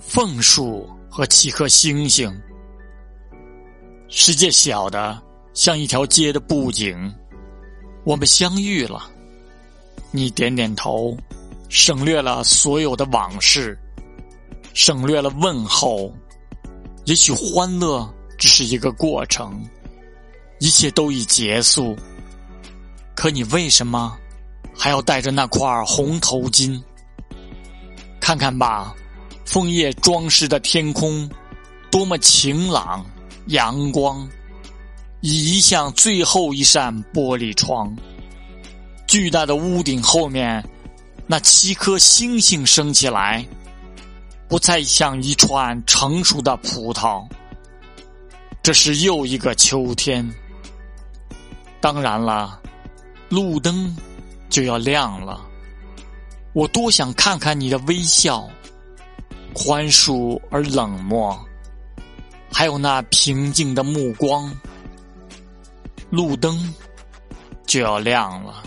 枫树和七颗星星。世界小的像一条街的布景，我们相遇了。你点点头，省略了所有的往事，省略了问候。也许欢乐只是一个过程，一切都已结束。可你为什么还要戴着那块红头巾？看看吧，枫叶装饰的天空，多么晴朗，阳光移向最后一扇玻璃窗。巨大的屋顶后面，那七颗星星升起来，不再像一串成熟的葡萄。这是又一个秋天。当然了。路灯就要亮了，我多想看看你的微笑，宽恕而冷漠，还有那平静的目光。路灯就要亮了。